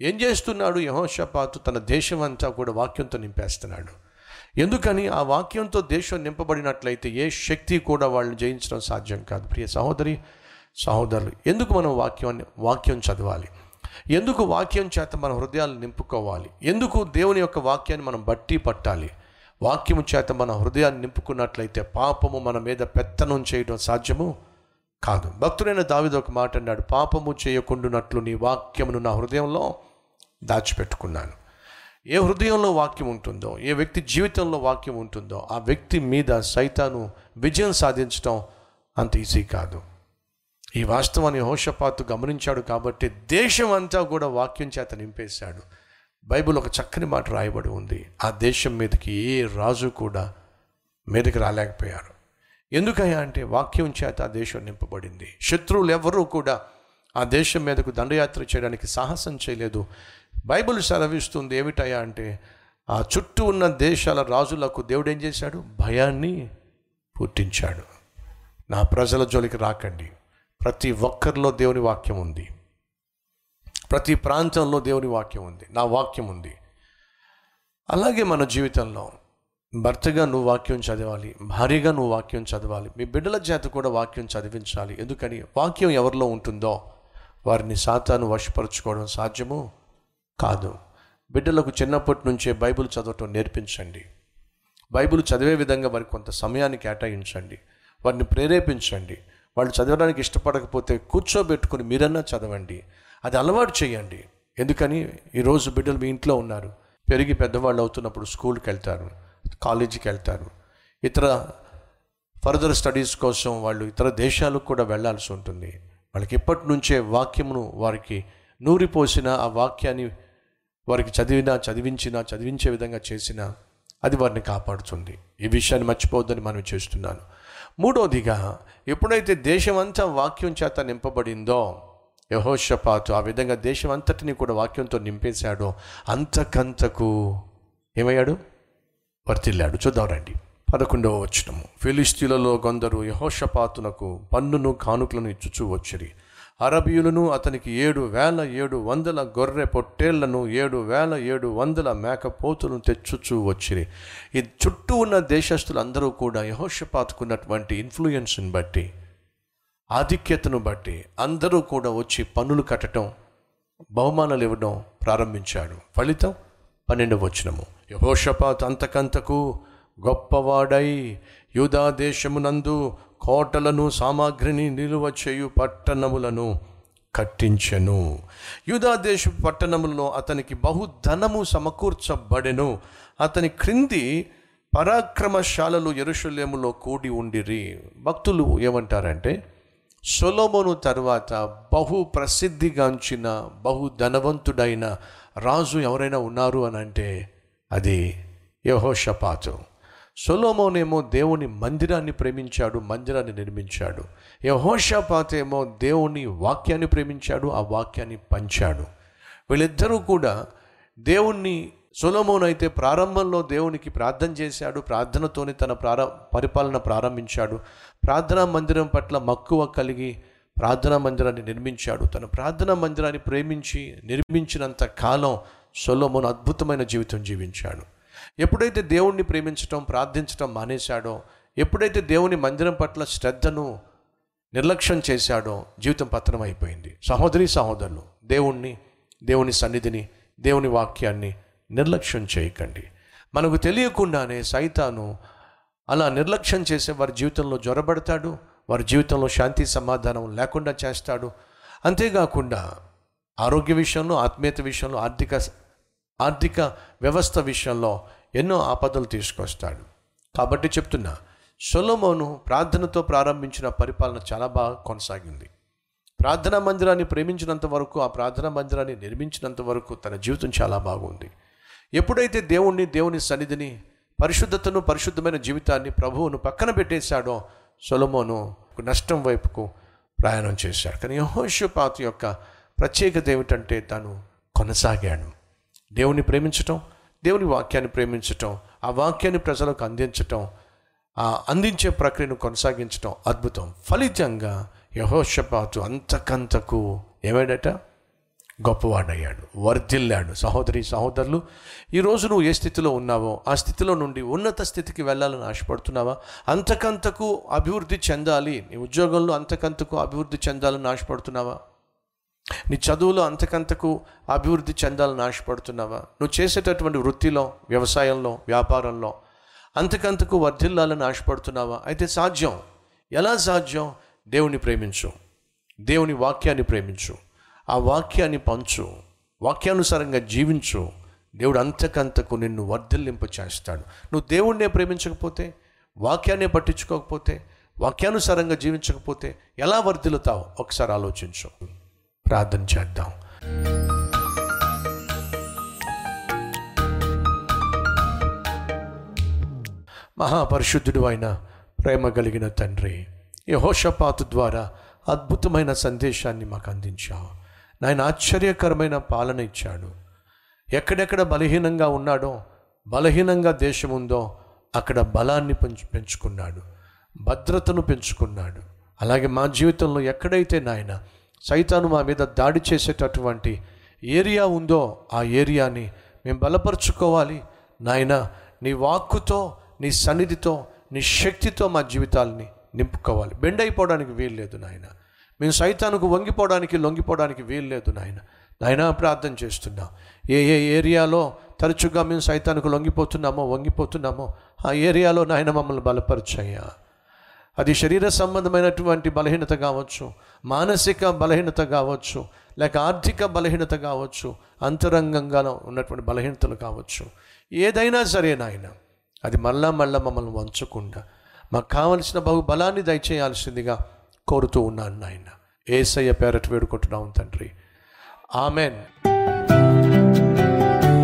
ఏం చేస్తున్నాడు యహోషపాతు? తన దేశం అంతా కూడా వాక్యంతో నింపేస్తున్నాడు. ఎందుకని? ఆ వాక్యంతో దేశం నింపబడినట్లయితే ఏ శక్తి కూడా వాళ్ళని జయించడం సాధ్యం కాదు. ప్రియ సహోదరి సహోదరులు ఎందుకు మనం వాక్యాన్ని వాక్యం చదవాలి? ఎందుకు వాక్యం చేత మన హృదయాలు నింపుకోవాలి? ఎందుకు దేవుని యొక్క వాక్యాన్ని మనం బట్టి పట్టాలి? వాక్యము చేత మన హృదయాన్ని నింపుకున్నట్లయితే పాపము మన మీద పెత్తనం చేయడం సాధ్యము కాదు. భక్తుడైన దావిద ఒక మాట అన్నాడు పాపము చేయకుండానట్లు నీ వాక్యమును నా హృదయంలో దాచిపెట్టుకున్నాను. ఏ హృదయంలో వాక్యం ఉంటుందో ఏ వ్యక్తి జీవితంలో వాక్యం ఉంటుందో ఆ వ్యక్తి మీద సైతాను విజయం సాధించడం అంత ఈజీ కాదు. ఈ వాస్తవాన్ని హోషపాతు గమనించాడు కాబట్టి దేశం అంతా కూడా వాక్యం చేత నింపేశాడు. బైబిల్ ఒక చక్కని మాట రాయబడి ఉంది. ఆ దేశం మీదకి ఏ రాజు కూడా మీదకి రాలేకపోయారు. ఎందుకయ్యా అంటే వాక్యం చేత ఆ దేశం నింపబడింది. శత్రువులు ఎవరూ కూడా ఆ దేశం మీదకు దండయాత్ర చేయడానికి సాహసం చేయలేదు. బైబిల్ సెలవిస్తుంది ఏమిటయా అంటే ఆ చుట్టూ ఉన్న దేశాల రాజులకు దేవుడు ఏం చేశాడు? భయాన్ని పుట్టించాడు. నా ప్రజల జోలికి రాకండి. ప్రతి ఒక్కరిలో దేవుని వాక్యం ఉంది. ప్రతి ప్రాంతంలో దేవుని వాక్యం ఉంది. నా వాక్యం ఉంది. అలాగే మన జీవితంలో భర్తగా నువ్వు వాక్యం చదవాలి భార్యగా నువ్వు వాక్యం చదవాలి మీ బిడ్డల చేత కూడా వాక్యం చదివించాలి. ఎందుకని? వాక్యం ఎవరిలో ఉంటుందో వారిని సాతాను వశపరచుకోవడం సాధ్యము? కాదు. బిడ్డలకు చిన్నప్పటి నుంచే బైబిల్ చదవటం నేర్పించండి. బైబిల్ చదివే విధంగా వారికి కొంత సమయాన్ని కేటాయించండి. వారిని ప్రేరేపించండి. వాళ్ళు చదవడానికి ఇష్టపడకపోతే కూర్చోబెట్టుకుని మీరన్నా చదవండి. అది అలవాటు చేయండి. ఎందుకని? ఈరోజు బిడ్డలు మీ ఇంట్లో ఉన్నారు. పెరిగి పెద్దవాళ్ళు అవుతున్నప్పుడు స్కూల్కి వెళ్తారు కాలేజీకి వెళ్తారు ఇతర ఫర్దర్ స్టడీస్ కోసం వాళ్ళు ఇతర దేశాలకు కూడా వెళ్ళాల్సి ఉంటుంది. వాళ్ళకి ఇప్పటి నుంచే వాక్యమును వారికి నూరిపోసిన ఆ వాక్యాన్ని వారికి చదివినా చదివించినా చదివించే విధంగా చేసినా అది వారిని కాపాడుతుంది. ఈ విషయాన్ని మర్చిపోవద్దని మనం చేస్తున్నాను. మూడవదిగా ఎప్పుడైతే దేశమంతా వాక్యం చేత నింపబడిందో యహోషపాతు ఆ విధంగా దేశం అంతటిని కూడా వాక్యంతో నింపేశాడో అంతకంతకు ఏమయ్యాడు? వర్తిల్లాడు. చూద్దాం రండి. పదకొండవ వచనము. ఫిలిస్తీన్లలో కొందరు యహోషపాతునకు పన్నును కానుకలను ఇచ్చుచూ వచ్చిరి. అరబీయులను అతనికి ఏడు వేల ఏడు వందల గొర్రె పొట్టేళ్ళను ఏడు వేల ఏడు వందల మేకపోతులను తెచ్చుచూ వచ్చిరి. ఈ చుట్టూ ఉన్న దేశస్తులందరూ కూడా యహోషపాతుకున్నటువంటి ఇన్ఫ్లుయెన్స్ని బట్టి ఆధిక్యతను బట్టి అందరూ కూడా వచ్చి పనులు కట్టడం బహుమానాలు ఇవ్వడం ప్రారంభించాడు ఫలితం పన్నెండవ వచనము. యహోషపాత్ అంతకంతకు గొప్పవాడై యూదా దేశమునందు కోటలను సామాగ్రిని నిలువ చేయు పట్టణములను కట్టించెను. యూదాదేశ పట్టణములలో అతనికి బహుధనము సమకూర్చబడెను. అతని క్రింది పరాక్రమశాలలు ఎరుషులేములో కూడి ఉండిరి. భక్తులు ఏమంటారంటే సొలోమోను తర్వాత బహు ప్రసిద్ధిగాంచిన బహు ధనవంతుడైన రాజు ఎవరైనా ఉన్నారు అని అంటే అది యహోషపాతు. సొలోమోనేమో దేవుని మందిరాన్ని ప్రేమించాడు మందిరాన్ని నిర్మించాడు. యహోషపాత్ దేవుని వాక్యాన్ని ప్రేమించాడు ఆ వాక్యాన్ని పంచాడు. వీళ్ళిద్దరూ కూడా దేవుణ్ణి సొలోమోన్ అయితే ప్రారంభంలో దేవునికి ప్రార్థన చేశాడు ప్రార్థనతోనే తన ప్రార పరిపాలన ప్రారంభించాడు. ప్రార్థనా మందిరం పట్ల మక్కువ కలిగి ప్రార్థనా మందిరాన్ని నిర్మించాడు. తన ప్రార్థనా మందిరాన్ని ప్రేమించి నిర్మించినంత కాలం సొలోమోన్ అద్భుతమైన జీవితం జీవించాడు. ఎప్పుడైతే దేవుణ్ణి ప్రేమించటం ప్రార్థించటం మానేశాడో ఎప్పుడైతే దేవుని మందిరం పట్ల శ్రద్ధను నిర్లక్ష్యం చేశాడో జీవితం పతనం అయిపోయింది సహోదరి సహోదరులు దేవుణ్ణి దేవుని సన్నిధిని దేవుని వాక్యాన్ని నిర్లక్ష్యం చేయకండి. మనకు తెలియకుండానే సైతాను అలా నిర్లక్ష్యం చేసే వారి జీవితంలో జ్వరబడతాడు వారి జీవితంలో శాంతి సమాధానం లేకుండా చేస్తాడు. అంతేకాకుండా ఆరోగ్య విషయంలో ఆత్మీయత విషయంలో ఆర్థిక ఆర్థిక వ్యవస్థ విషయంలో ఎన్నో ఆపదలు తీసుకొస్తాడు. కాబట్టి చెప్తున్నా సొలోమోను ప్రార్థనతో ప్రారంభించిన పరిపాలన చాలా బాగా కొనసాగింది. ప్రార్థనా మందిరాన్ని ప్రేమించినంత వరకు ఆ ప్రార్థనా మందిరాన్ని నిర్మించినంత వరకు తన జీవితం చాలా బాగుంది. ఎప్పుడైతే దేవుణ్ణి దేవుని సన్నిధిని పరిశుద్ధతను పరిశుద్ధమైన జీవితాన్ని ప్రభువును పక్కన పెట్టేశాడో సొలమోను నష్టం వైపుకు ప్రయాణం చేశాడు. కానీ యహోషపాతు యొక్క ప్రత్యేకత ఏమిటంటే తను కొనసాగాడు. దేవుని ప్రేమించటం దేవుని వాక్యాన్ని ప్రేమించటం ఆ వాక్యాన్ని ప్రజలకు అందించటం ఆ అందించే ప్రక్రియను కొనసాగించటం అద్భుతం. ఫలితంగా యహోషపాతు అంతకంతకు ఏమైడట గొప్పవాడయ్యాడు వర్ధిల్లాడు. సహోదరి సహోదరులు ఈరోజు నువ్వు ఏ స్థితిలో ఉన్నావో ఆ స్థితిలో నుండి ఉన్నత స్థితికి వెళ్ళాలని ఆశపడుతున్నావా? అంతకంతకు అభివృద్ధి చెందాలి. నీ ఉద్యోగంలో అంతకంతకు అభివృద్ధి చెందాలని ఆశపడుతున్నావా? నీ చదువులో అంతకంతకు అభివృద్ధి చెందాలని ఆశపడుతున్నావా నువ్వు చేసేటటువంటి వృత్తిలో వ్యవసాయంలో వ్యాపారంలో అంతకంతకు వర్ధిల్లాలని ఆశపడుతున్నావా అయితే సాధ్యం. ఎలా సాధ్యం? దేవుని ప్రేమించు. దేవుని వాక్యాన్ని ప్రేమించు. ఆ వాక్యాన్ని పంచు. వాక్యానుసారంగా జీవించు. దేవుడు అంతకంతకు నిన్ను వర్ధిల్లింప చేస్తాడు. నువ్వు దేవుణ్ణే ప్రేమించకపోతే వాక్యాన్నే పట్టించుకోకపోతే వాక్యానుసారంగా జీవించకపోతే ఎలా వర్ధిల్లుతావు? ఒకసారి ఆలోచించు. ప్రార్థన చేద్దాం. మహాపరిశుద్ధుడు అయిన ప్రేమ కలిగిన తండ్రి యహోషపాతు ద్వారా అద్భుతమైన సందేశాన్ని మాకు అందించావు. నాయన ఆశ్చర్యకరమైన పాలన ఇచ్చాడు. ఎక్కడెక్కడ బలహీనంగా ఉన్నాడో బలహీనంగా దేశం ఉందో అక్కడ బలాన్ని పెంచు పెంచుకున్నాడు. భద్రతను పెంచుకున్నాడు. అలాగే మా జీవితంలో ఎక్కడైతే నాయన సైతాను మా మీద దాడి చేసేటటువంటి ఏరియా ఉందో ఆ ఏరియాని మేము బలపరుచుకోవాలి. నాయన నీ వాక్కుతో నీ సన్నిధితో నీ శక్తితో మా జీవితాలని నింపుకోవాలి. బెండ్ అయిపోవడానికి వీలు లేదు నాయన. మేము సైతానికి వంగిపోవడానికి లొంగిపోవడానికి వీలు లేదు నాయన. నాయన ప్రార్థన చేస్తున్నాం. ఏ ఏ ఏరియాలో తరచుగా మేము సైతానికి లొంగిపోతున్నామో వంగిపోతున్నామో ఆ ఏరియాలో నాయన మమ్మల్ని బలపరచయ్యా. అది శరీర సంబంధమైనటువంటి బలహీనత కావచ్చు మానసిక బలహీనత కావచ్చు లేక ఆర్థిక బలహీనత కావచ్చు అంతరంగంగా ఉన్నటువంటి బలహీనతలు కావచ్చు. ఏదైనా సరే నాయన అది మళ్ళా మళ్ళా మమ్మల్ని వంచకుండా మాకు కావలసిన బహు బలాన్ని దయచేయాల్సిందిగా కోరుతూ ఉన్నాను నాయన. ఏసయ్య పేరట వేడుకుంటున్నాం తండ్రి. ఆమెన్.